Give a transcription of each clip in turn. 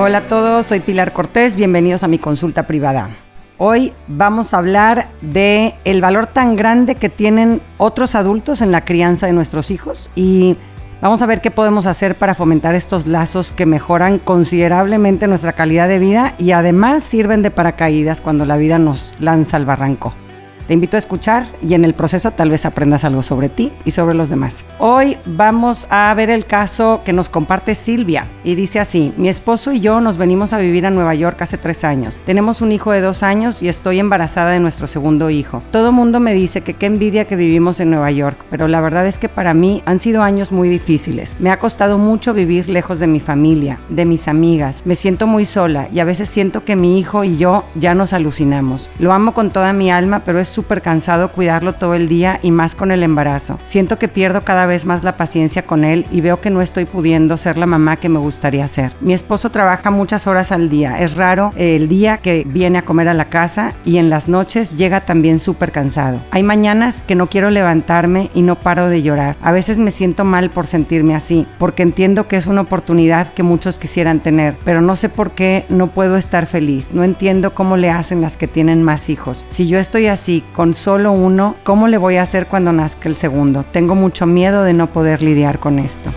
Hola a todos, soy Pilar Cortés, bienvenidos a mi consulta privada. Hoy vamos a hablar de el valor tan grande que tienen otros adultos en la crianza de nuestros hijos y vamos a ver qué podemos hacer para fomentar estos lazos que mejoran considerablemente nuestra calidad de vida y además sirven de paracaídas cuando la vida nos lanza al barranco. Te invito a escuchar y en el proceso tal vez aprendas algo sobre ti y sobre los demás. Hoy vamos a ver el caso que nos comparte Silvia y dice así, mi esposo y yo nos venimos a vivir a Nueva York hace tres años. Tenemos un hijo de dos años y estoy embarazada de nuestro segundo hijo. Todo mundo me dice que qué envidia que vivimos en Nueva York, pero la verdad es que para mí han sido años muy difíciles. Me ha costado mucho vivir lejos de mi familia, de mis amigas. Me siento muy sola y a veces siento que mi hijo y yo ya nos alucinamos. Lo amo con toda mi alma, pero es súper cansado cuidarlo todo el día y más con el embarazo. Siento que pierdo cada vez más la paciencia con él y veo que no estoy pudiendo ser la mamá que me gustaría ser. Mi esposo trabaja muchas horas al día. Es raro el día que viene a comer a la casa y en las noches llega también súper cansado. Hay mañanas que no quiero levantarme y no paro de llorar. A veces me siento mal por sentirme así, porque entiendo que es una oportunidad que muchos quisieran tener, pero no sé por qué no puedo estar feliz. No entiendo cómo le hacen las que tienen más hijos. Si yo estoy así, con solo uno, ¿cómo le voy a hacer cuando nazca el segundo? Tengo mucho miedo de no poder lidiar con esto.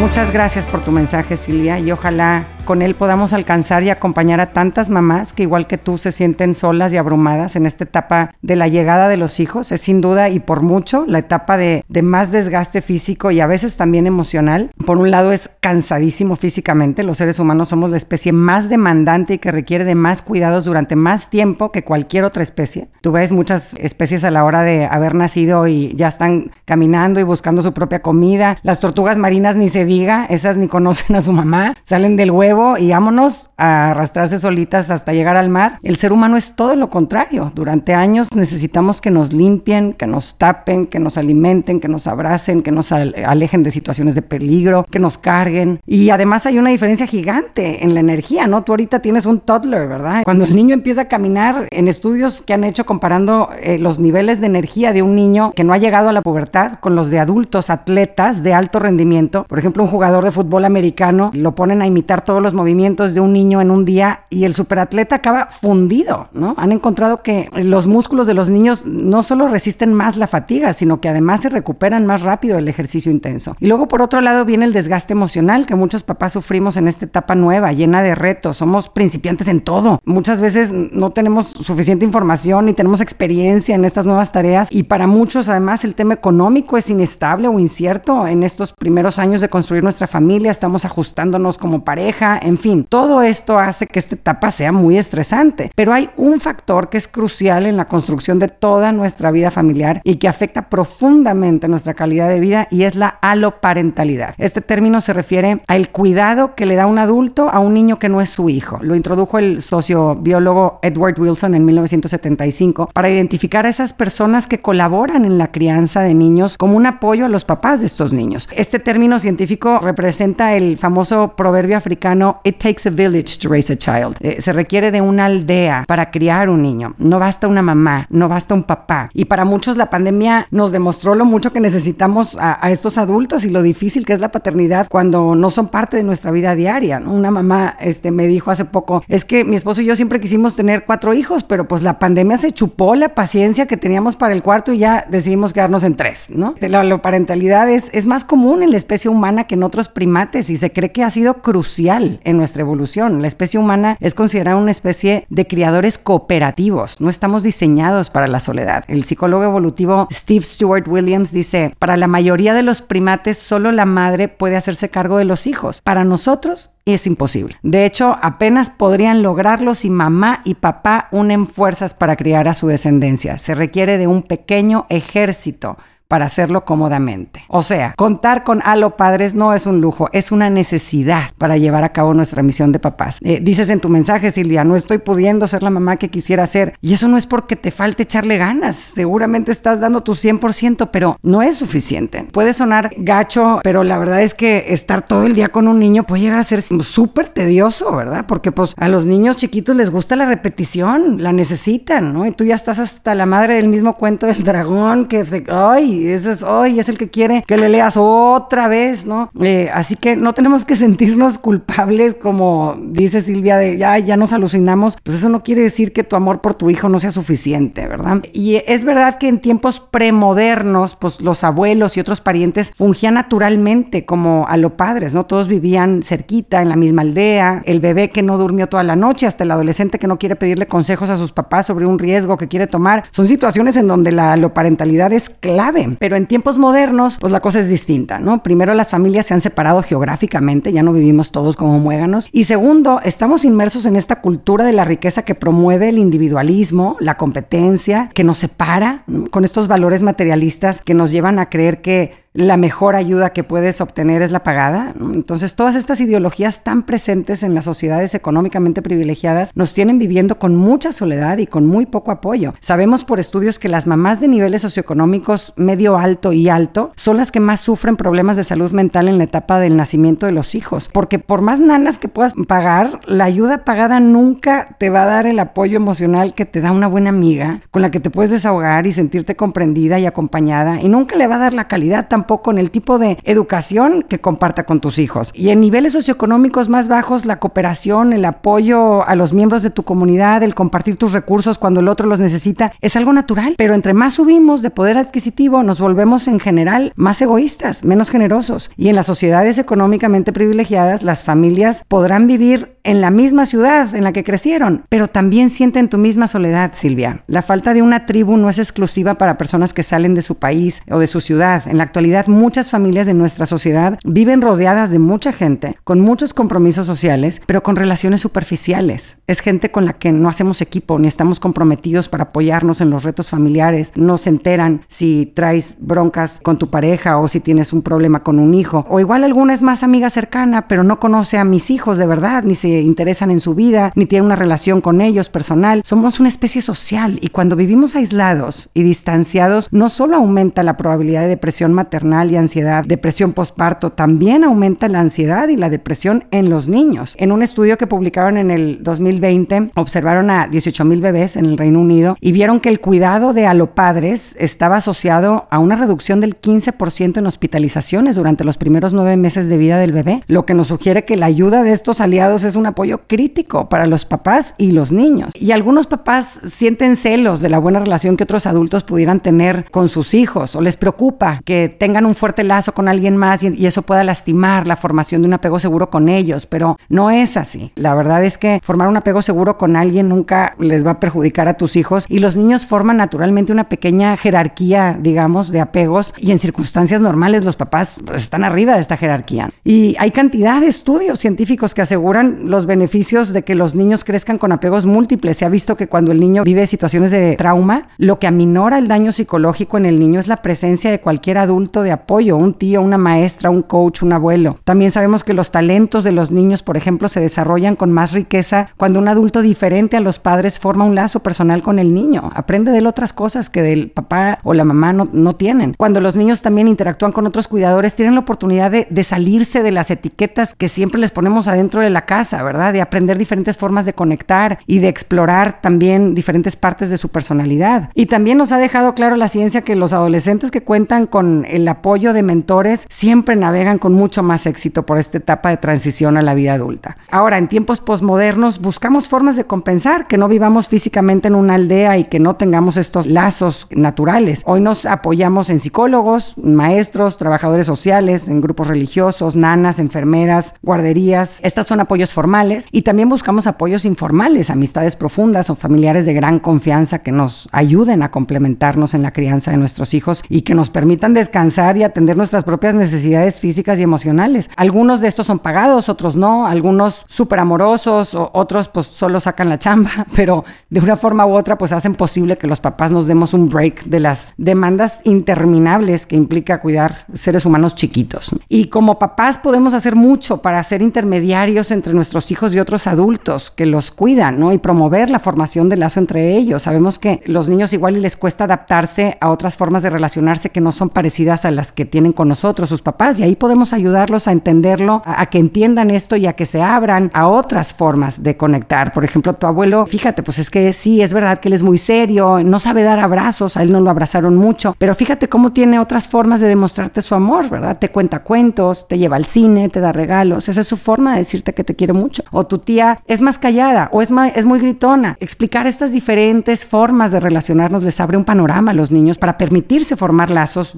Muchas gracias por tu mensaje, Silvia, y ojalá con él podamos alcanzar y acompañar a tantas mamás que igual que tú se sienten solas y abrumadas en esta etapa de la llegada de los hijos. Es sin duda y por mucho la etapa de, más desgaste físico y a veces también emocional. Por un lado es cansadísimo físicamente. Los seres humanos somos la especie más demandante y que requiere de más cuidados durante más tiempo que cualquier otra especie. Tú ves muchas especies a la hora de haber nacido y ya están caminando y buscando su propia comida. Las tortugas marinas ni se diga, esas ni conocen a su mamá, salen del huevo y vámonos a arrastrarse solitas hasta llegar al mar. El ser humano es todo lo contrario. Durante años necesitamos que nos limpien, que nos tapen, que nos alimenten, que nos abracen, que nos alejen de situaciones de peligro, que nos carguen. Y además hay una diferencia gigante en la energía, ¿no? Tú ahorita tienes un toddler, ¿verdad? Cuando el niño empieza a caminar, en estudios que han hecho comparando eh, los niveles de energía de un niño que no ha llegado a la pubertad con los de adultos atletas de alto rendimiento, por ejemplo, un jugador de fútbol americano, lo ponen a imitar todos los movimientos de un niño en un día y el superatleta acaba fundido, ¿no? Han encontrado que los músculos de los niños no solo resisten más la fatiga, sino que además se recuperan más rápido del ejercicio intenso. Y luego por otro lado viene el desgaste emocional que muchos papás sufrimos en esta etapa nueva, llena de retos. Somos principiantes en todo. Muchas veces no tenemos suficiente información ni tenemos experiencia en estas nuevas tareas y para muchos además el tema económico es inestable o incierto en estos primeros años de construir nuestra familia. Estamos ajustándonos como pareja, en fin, todo esto hace que esta etapa sea muy estresante. Pero hay un factor que es crucial en la construcción de toda nuestra vida familiar y que afecta profundamente nuestra calidad de vida y es la aloparentalidad. Este término se refiere al cuidado que le da un adulto a un niño que no es su hijo. Lo introdujo el sociobiólogo Edward Wilson en 1975 para identificar a esas personas que colaboran en la crianza de niños como un apoyo a los papás de estos niños. Este término científico representa el famoso proverbio africano It takes a village to raise a child. Eh, se requiere de una aldea para criar un niño. No basta una mamá, no basta un papá. Y para muchos la pandemia nos demostró lo mucho que necesitamos a, estos adultos y lo difícil que es la paternidad cuando no son parte de nuestra vida diaria. Una mamá este, me dijo hace poco, es que mi esposo y yo siempre quisimos tener cuatro hijos, pero pues la pandemia se chupó la paciencia que teníamos para el cuarto y ya decidimos quedarnos en tres, ¿no? La, parentalidad es, es más común en la especie humana que en otros primates y se cree que ha sido crucial en nuestra evolución. La especie humana es considerada una especie de criadores cooperativos. No estamos diseñados para la soledad. El psicólogo evolutivo Steve Stewart Williams dice, para la mayoría de los primates solo la madre puede hacerse cargo de los hijos. Para nosotros es imposible. De hecho, apenas podrían lograrlo si mamá y papá unen fuerzas para criar a su descendencia. Se requiere de un pequeño ejército para hacerlo cómodamente. O sea, contar con Halo Padres no es un lujo, es una necesidad para llevar a cabo nuestra misión de papás. Eh, dices en tu mensaje, Silvia, no estoy pudiendo ser la mamá que quisiera ser. Y eso no es porque te falte echarle ganas. Seguramente estás dando tu 100%, pero no es suficiente. Puede sonar gacho, pero la verdad es que estar todo el día con un niño puede llegar a ser súper tedioso, ¿verdad? Porque pues a los niños chiquitos les gusta la repetición, la necesitan, ¿no? Y tú ya estás hasta la madre del mismo cuento del dragón que, ay, y ese es hoy, es el que quiere que le leas otra vez, ¿no? Eh, así que no tenemos que sentirnos culpables como dice Silvia de ya, ya nos alucinamos, pues eso no quiere decir que tu amor por tu hijo no sea suficiente, ¿verdad? Y es verdad que en tiempos premodernos, pues los abuelos y otros parientes fungían naturalmente como a los padres, ¿no? Todos vivían cerquita, en la misma aldea, el bebé que no durmió toda la noche, hasta el adolescente que no quiere pedirle consejos a sus papás sobre un riesgo que quiere tomar, son situaciones en donde la parentalidad es clave, pero en tiempos modernos, pues la cosa es distinta, ¿no? Primero las familias se han separado geográficamente, ya no vivimos todos como muéganos, y segundo, estamos inmersos en esta cultura de la riqueza que promueve el individualismo, la competencia, que nos separa con estos valores materialistas que nos llevan a creer que la mejor ayuda que puedes obtener es la pagada. Entonces, todas estas ideologías tan presentes en las sociedades económicamente privilegiadas nos tienen viviendo con mucha soledad y con muy poco apoyo. Sabemos por estudios que las mamás de niveles socioeconómicos medio alto y alto son las que más sufren problemas de salud mental en la etapa del nacimiento de los hijos, porque por más nanas que puedas pagar, la ayuda pagada nunca te va a dar el apoyo emocional que te da una buena amiga con la que te puedes desahogar y sentirte comprendida y acompañada y nunca le va a dar la calidad tampoco en el tipo de educación que comparta con tus hijos. Y en niveles socioeconómicos más bajos, la cooperación, el apoyo a los miembros de tu comunidad, el compartir tus recursos cuando el otro los necesita, es algo natural. Pero entre más subimos de poder adquisitivo, nos volvemos en general más egoístas, menos generosos. Y en las sociedades económicamente privilegiadas, las familias podrán vivir en la misma ciudad en la que crecieron, pero también sienten tu misma soledad, Silvia. La falta de una tribu no es exclusiva para personas que salen de su país o de su ciudad. En la actualidad, muchas familias de nuestra sociedad viven rodeadas de mucha gente, con muchos compromisos sociales, pero con relaciones superficiales. Es gente con la que no hacemos equipo ni estamos comprometidos para apoyarnos en los retos familiares. No se enteran si traes broncas con tu pareja o si tienes un problema con un hijo. O igual alguna es más amiga cercana, pero no conoce a mis hijos de verdad, ni se interesan en su vida, ni tiene una relación con ellos personal. Somos una especie social y cuando vivimos aislados y distanciados, no solo aumenta la probabilidad de depresión maternal y ansiedad, depresión postparto, también aumenta la ansiedad y la depresión en los niños. En un estudio que publicaron en el 2020, observaron a 18 mil bebés en el Reino Unido y vieron que el cuidado de alopadres estaba asociado a una reducción del 15% en hospitalizaciones durante los primeros nueve meses de vida del bebé, lo que nos sugiere que la ayuda de estos aliados es una apoyo crítico para los papás y los niños. Y algunos papás sienten celos de la buena relación que otros adultos pudieran tener con sus hijos o les preocupa que tengan un fuerte lazo con alguien más y, eso pueda lastimar la formación de un apego seguro con ellos, pero no es así. La verdad es que formar un apego seguro con alguien nunca les va a perjudicar a tus hijos y los niños forman naturalmente una pequeña jerarquía, digamos, de apegos y en circunstancias normales los papás están arriba de esta jerarquía. Y hay cantidad de estudios científicos que aseguran los beneficios de que los niños crezcan con apegos múltiples. Se ha visto que cuando el niño vive situaciones de trauma, lo que aminora el daño psicológico en el niño es la presencia de cualquier adulto de apoyo, un tío, una maestra, un coach, un abuelo. También sabemos que los talentos de los niños, por ejemplo, se desarrollan con más riqueza cuando un adulto diferente a los padres forma un lazo personal con el niño. Aprende de él otras cosas que del papá o la mamá no, no tienen. Cuando los niños también interactúan con otros cuidadores, tienen la oportunidad de, de salirse de las etiquetas que siempre les ponemos adentro de la casa, ¿verdad? De aprender diferentes formas de conectar y de explorar también diferentes partes de su personalidad. Y también nos ha dejado claro la ciencia que los adolescentes que cuentan con el apoyo de mentores siempre navegan con mucho más éxito por esta etapa de transición a la vida adulta. Ahora, en tiempos posmodernos buscamos formas de compensar que no vivamos físicamente en una aldea y que no tengamos estos lazos naturales. Hoy nos apoyamos en psicólogos, maestros, trabajadores sociales, en grupos religiosos, nanas, enfermeras, guarderías. Estas son apoyos formales y también buscamos apoyos informales, amistades profundas o familiares de gran confianza que nos ayuden a complementarnos en la crianza de nuestros hijos y que nos permitan descansar y atender nuestras propias necesidades físicas y emocionales. Algunos de estos son pagados, otros no, algunos súper amorosos, otros pues solo sacan la chamba, pero de una forma u otra pues hacen posible que los papás nos demos un break de las demandas interminables que implica cuidar seres humanos chiquitos. Y como papás podemos hacer mucho para ser intermediarios entre nuestros hijos y otros adultos que los cuidan, ¿no? Y promover la formación del lazo entre ellos. Sabemos que los niños igual les cuesta adaptarse a otras formas de relacionarse que no son parecidas a las que tienen con nosotros sus papás y ahí podemos ayudarlos a entenderlo, a, que entiendan esto y a que se abran a otras formas de conectar. Por ejemplo, tu abuelo, fíjate, pues es que sí, es verdad que él es muy serio, no sabe dar abrazos, a él no lo abrazaron mucho, pero fíjate cómo tiene otras formas de demostrarte su amor, ¿verdad? Te cuenta cuentos, te lleva al cine, te da regalos, esa es su forma de decirte que te quiere mucho. O tu tía es más callada o es, es muy gritona. Explicar estas diferentes formas de relacionarnos les abre un panorama a los niños para permitirse formar lazos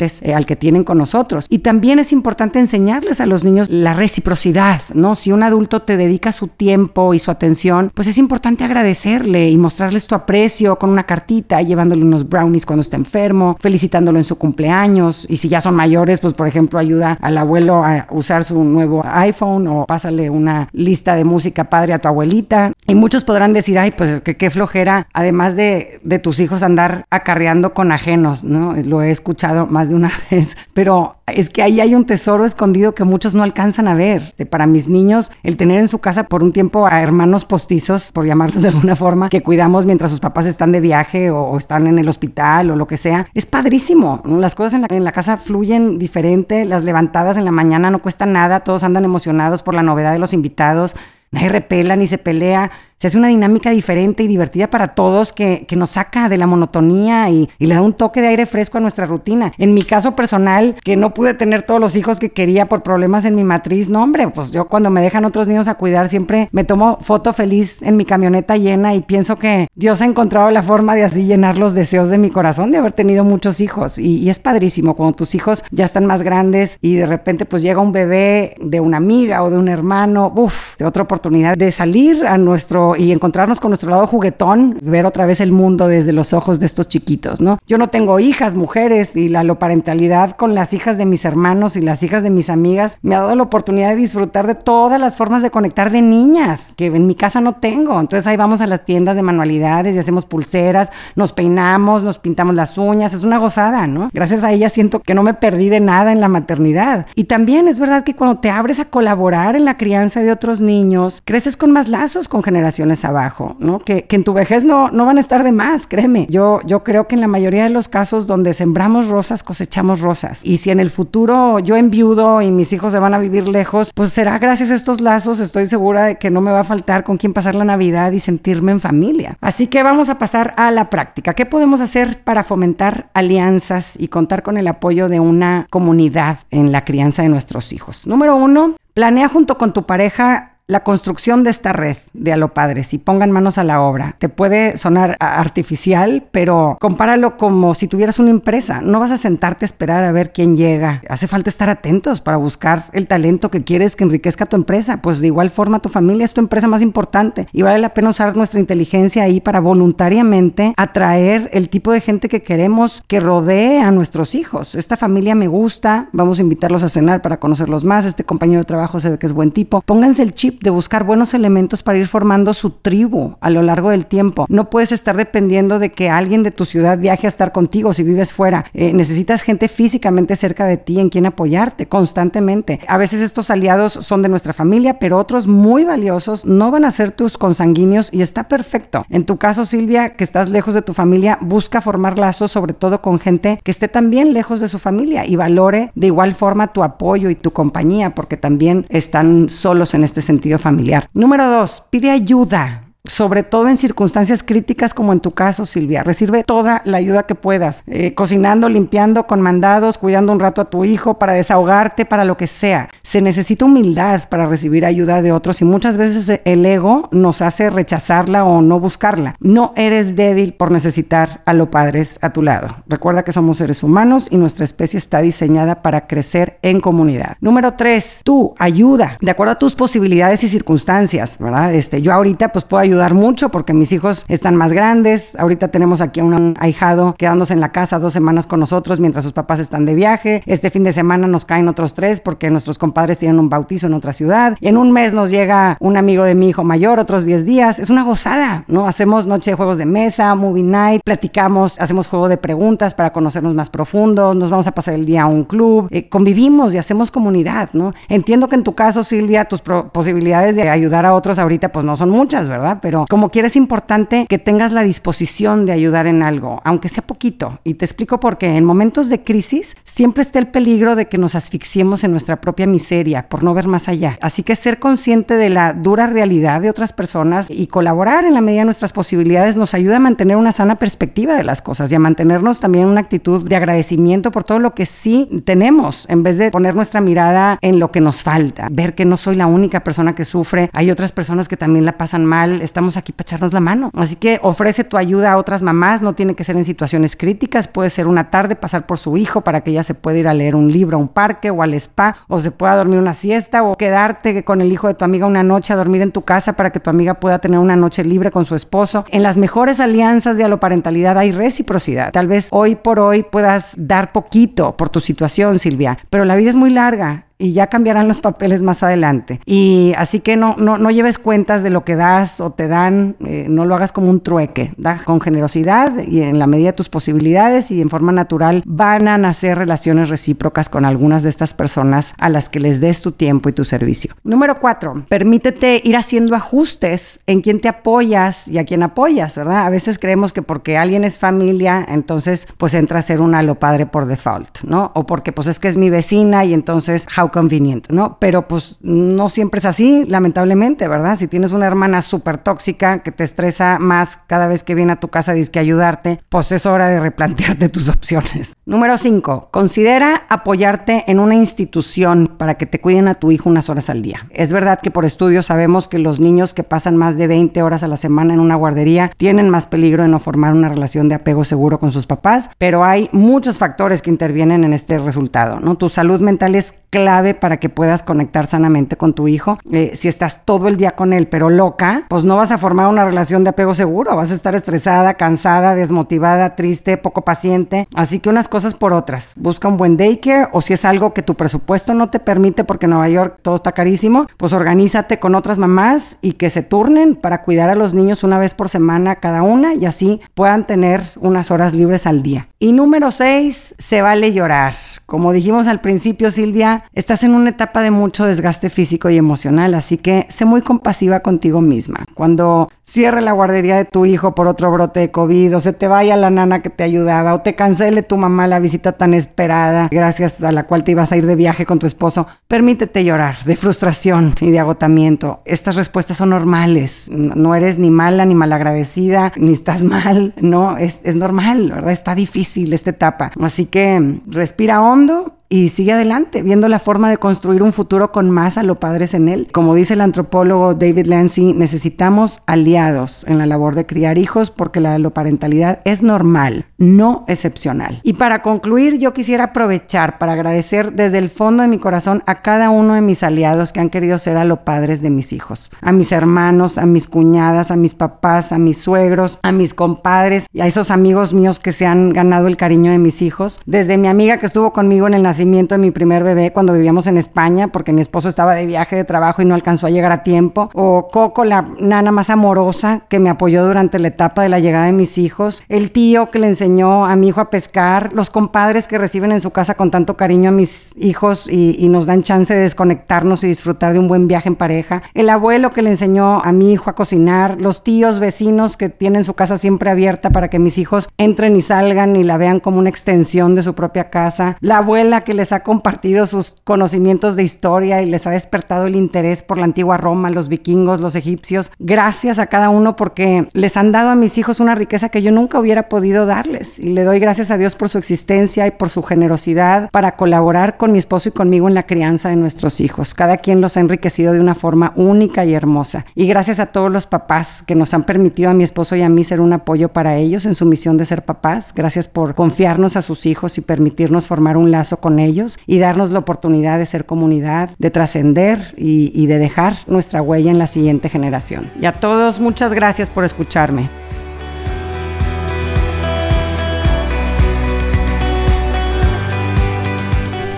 eh, al que tienen con nosotros. Y también es importante enseñarles a los niños la reciprocidad, ¿no? Si un adulto te dedica su tiempo y su atención, pues es importante agradecerle y mostrarles tu aprecio con una cartita, llevándole unos brownies cuando está enfermo, felicitándolo en su cumpleaños. Y si ya son mayores, pues por ejemplo ayuda al abuelo a usar su nuevo iPhone o pásale una lista de música padre a tu abuelita. Y muchos podrán decir, ay, pues que qué flojera, además de, de tus hijos andar acarreando con ajenos, ¿no? Lo he escuchado más de una vez, pero es que ahí hay un tesoro escondido que muchos no alcanzan a ver. Para mis niños, el tener en su casa por un tiempo a hermanos postizos, por llamarlos de alguna forma, que cuidamos mientras sus papás están de viaje o, están en el hospital o lo que sea, es padrísimo. Las cosas en la, casa fluyen diferente, las levantadas en la mañana no cuestan nada, todos andan emocionados por la novedad de los invitados. Nadie repela ni se pelea se hace una dinámica diferente y divertida para todos que, nos saca de la monotonía y, le da un toque de aire fresco a nuestra rutina. En mi caso personal, que no pude tener todos los hijos que quería por problemas en mi matriz, no hombre, pues yo cuando me dejan otros niños a cuidar siempre me tomo foto feliz en mi camioneta llena y pienso que Dios ha encontrado la forma de así llenar los deseos de mi corazón de haber tenido muchos hijos y, y es padrísimo cuando tus hijos ya están más grandes y de repente pues llega un bebé de una amiga o de un hermano, uff, de otra oportunidad de salir a nuestro y encontrarnos con nuestro lado juguetón, ver otra vez el mundo desde los ojos de estos chiquitos, ¿no? Yo no tengo hijas, mujeres, y la loparentalidad con las hijas de mis hermanos y las hijas de mis amigas me ha dado la oportunidad de disfrutar de todas las formas de conectar de niñas, que en mi casa no tengo. Entonces ahí vamos a las tiendas de manualidades y hacemos pulseras, nos peinamos, nos pintamos las uñas, es una gozada, ¿no? Gracias a ella siento que no me perdí de nada en la maternidad. Y también es verdad que cuando te abres a colaborar en la crianza de otros niños, creces con más lazos con generaciones abajo, ¿no? Que, en tu vejez no, van a estar de más, créeme. Yo, yo creo que en la mayoría de los casos donde sembramos rosas, cosechamos rosas. Y si en el futuro yo enviudo y mis hijos se van a vivir lejos, pues será gracias a estos lazos, estoy segura de que no me va a faltar con quién pasar la Navidad y sentirme en familia. Así que vamos a pasar a la práctica. ¿Qué podemos hacer para fomentar alianzas y contar con el apoyo de una comunidad en la crianza de nuestros hijos? Número uno, planea junto con tu pareja la construcción de esta red de alopadres y pongan manos a la obra. Te puede sonar artificial, pero compáralo como si tuvieras una empresa. No vas a sentarte a esperar a ver quién llega. Hace falta estar atentos para buscar el talento que quieres que enriquezca tu empresa. Pues de igual forma tu familia es tu empresa más importante y vale la pena usar nuestra inteligencia ahí para voluntariamente atraer el tipo de gente que queremos que rodee a nuestros hijos. Esta familia me gusta, vamos a invitarlos a cenar para conocerlos más. Este compañero de trabajo se ve que es buen tipo. Pónganse el chip de buscar buenos elementos para ir formando su tribu a lo largo del tiempo. No puedes estar dependiendo de que alguien de tu ciudad viaje a estar contigo si vives fuera. Eh, necesitas gente físicamente cerca de ti en quien apoyarte constantemente. A veces estos aliados son de nuestra familia, pero otros muy valiosos no van a ser tus consanguíneos y está perfecto. En tu caso, Silvia, que estás lejos de tu familia, busca formar lazos sobre todo con gente que esté también lejos de su familia y valore de igual forma tu apoyo y tu compañía, porque también están solos en este sentido familiar. Número dos, pide ayuda sobre todo en circunstancias críticas como en tu caso, Silvia. Recibe toda la ayuda que puedas, eh, cocinando, limpiando, con mandados, cuidando un rato a tu hijo, para desahogarte, para lo que sea. Se necesita humildad para recibir ayuda de otros y muchas veces el ego nos hace rechazarla o no buscarla. No eres débil por necesitar a los padres a tu lado. Recuerda que somos seres humanos y nuestra especie está diseñada para crecer en comunidad. Número tres, tú ayuda de acuerdo a tus posibilidades y circunstancias, ¿verdad? Este, yo ahorita pues puedo ayudar mucho porque mis hijos están más grandes. Ahorita tenemos aquí a un ahijado quedándose en la casa dos semanas con nosotros mientras sus papás están de viaje. Este fin de semana nos caen otros tres porque nuestros compadres tienen un bautizo en otra ciudad. En un mes nos llega un amigo de mi hijo mayor, otros 10 días. Es una gozada, ¿no? Hacemos noche de juegos de mesa, movie night, platicamos, hacemos juego de preguntas para conocernos más profundo, nos vamos a pasar el día a un club, eh, convivimos y hacemos comunidad, ¿no? Entiendo que en tu caso, Silvia, tus posibilidades de ayudar a otros ahorita pues no son muchas, ¿verdad? Pero como quieres es importante que tengas la disposición de ayudar en algo, aunque sea poquito. Y te explico por qué. En momentos de crisis siempre está el peligro de que nos asfixiemos en nuestra propia miseria por no ver más allá. Así que ser consciente de la dura realidad de otras personas y colaborar en la medida de nuestras posibilidades nos ayuda a mantener una sana perspectiva de las cosas y a mantenernos también una actitud de agradecimiento por todo lo que sí tenemos, en vez de poner nuestra mirada en lo que nos falta, ver que no soy la única persona que sufre, hay otras personas que también la pasan mal, estamos aquí para echarnos la mano. Así que ofrece tu ayuda a otras mamás, no tiene que ser en situaciones críticas, puede ser una tarde pasar por su hijo para que ella se pueda ir a leer un libro a un parque o al spa, o se pueda dormir una siesta, o quedarte con el hijo de tu amiga una noche a dormir en tu casa para que tu amiga pueda tener una noche libre con su esposo. En las mejores alianzas de aloparentalidad hay reciprocidad. Tal vez hoy por hoy puedas dar poquito por tu situación, Silvia, pero la vida es muy larga y ya cambiarán los papeles más adelante. Y así que no, no, no lleves cuentas de lo que das o te dan, eh, no lo hagas como un trueque, da con generosidad y en la medida de tus posibilidades y en forma natural van a nacer relaciones recíprocas con algunas de estas personas a las que les des tu tiempo y tu servicio. Número cuatro, permítete ir haciendo ajustes en quién te apoyas y a quién apoyas, ¿verdad? A veces creemos que porque alguien es familia, entonces pues entra a ser un alo padre por default, ¿no? O porque pues es que es mi vecina y entonces how conveniente, ¿no? Pero pues no siempre es así, lamentablemente, ¿verdad? Si tienes una hermana súper tóxica que te estresa más cada vez que viene a tu casa y que ayudarte, pues es hora de replantearte tus opciones. Número 5. Considera apoyarte en una institución para que te cuiden a tu hijo unas horas al día. Es verdad que por estudios sabemos que los niños que pasan más de 20 horas a la semana en una guardería tienen más peligro de no formar una relación de apego seguro con sus papás, pero hay muchos factores que intervienen en este resultado, ¿no? Tu salud mental es clave para que puedas conectar sanamente con tu hijo. Eh, si estás todo el día con él, pero loca, pues no vas a formar una relación de apego seguro. Vas a estar estresada, cansada, desmotivada, triste, poco paciente. Así que unas cosas por otras. Busca un buen daycare o si es algo que tu presupuesto no te permite porque en Nueva York todo está carísimo, pues organízate con otras mamás y que se turnen para cuidar a los niños una vez por semana cada una y así puedan tener unas horas libres al día. Y número seis, se vale llorar. Como dijimos al principio, Silvia, estás en una etapa de mucho desgaste físico y emocional, así que sé muy compasiva contigo misma. Cuando cierre la guardería de tu hijo por otro brote de COVID, o se te vaya la nana que te ayudaba, o te cancele tu mamá la visita tan esperada, gracias a la cual te ibas a ir de viaje con tu esposo, permítete llorar de frustración y de agotamiento. Estas respuestas son normales. No eres ni mala ni malagradecida, ni estás mal, no, es, es normal, ¿verdad? Está difícil esta etapa. Así que respira hondo, y sigue adelante, viendo la forma de construir un futuro con más a lo padres en él. Como dice el antropólogo David Lancy, necesitamos aliados en la labor de criar hijos porque la aloparentalidad es normal, no excepcional. Y para concluir, yo quisiera aprovechar para agradecer desde el fondo de mi corazón a cada uno de mis aliados que han querido ser alopadres de mis hijos, a mis hermanos, a mis cuñadas, a mis papás, a mis suegros, a mis compadres y a esos amigos míos que se han ganado el cariño de mis hijos, desde mi amiga que estuvo conmigo en el nacimiento nacimiento de mi primer bebé cuando vivíamos en España porque mi esposo estaba de viaje de trabajo y no alcanzó a llegar a tiempo. O Coco, la nana más amorosa que me apoyó durante la etapa de la llegada de mis hijos. El tío que le enseñó a mi hijo a pescar. Los compadres que reciben en su casa con tanto cariño a mis hijos y, y nos dan chance de desconectarnos y disfrutar de un buen viaje en pareja. El abuelo que le enseñó a mi hijo a cocinar. Los tíos vecinos que tienen su casa siempre abierta para que mis hijos entren y salgan y la vean como una extensión de su propia casa. La abuela que les ha compartido sus conocimientos de historia y les ha despertado el interés por la antigua Roma, los vikingos, los egipcios. Gracias a cada uno porque les han dado a mis hijos una riqueza que yo nunca hubiera podido darles. Y le doy gracias a Dios por su existencia y por su generosidad para colaborar con mi esposo y conmigo en la crianza de nuestros hijos. Cada quien los ha enriquecido de una forma única y hermosa. Y gracias a todos los papás que nos han permitido a mi esposo y a mí ser un apoyo para ellos en su misión de ser papás. Gracias por confiarnos a sus hijos y permitirnos formar un lazo con ellos y darnos la oportunidad de ser comunidad, de trascender y, de dejar nuestra huella en la siguiente generación. Y a todos, muchas gracias por escucharme.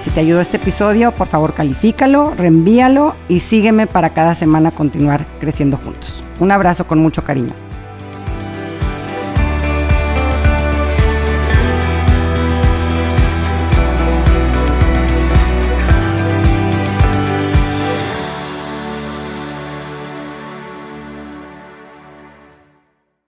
Si te ayudó este episodio, por favor califícalo, reenvíalo y sígueme para cada semana continuar creciendo juntos. Un abrazo con mucho cariño.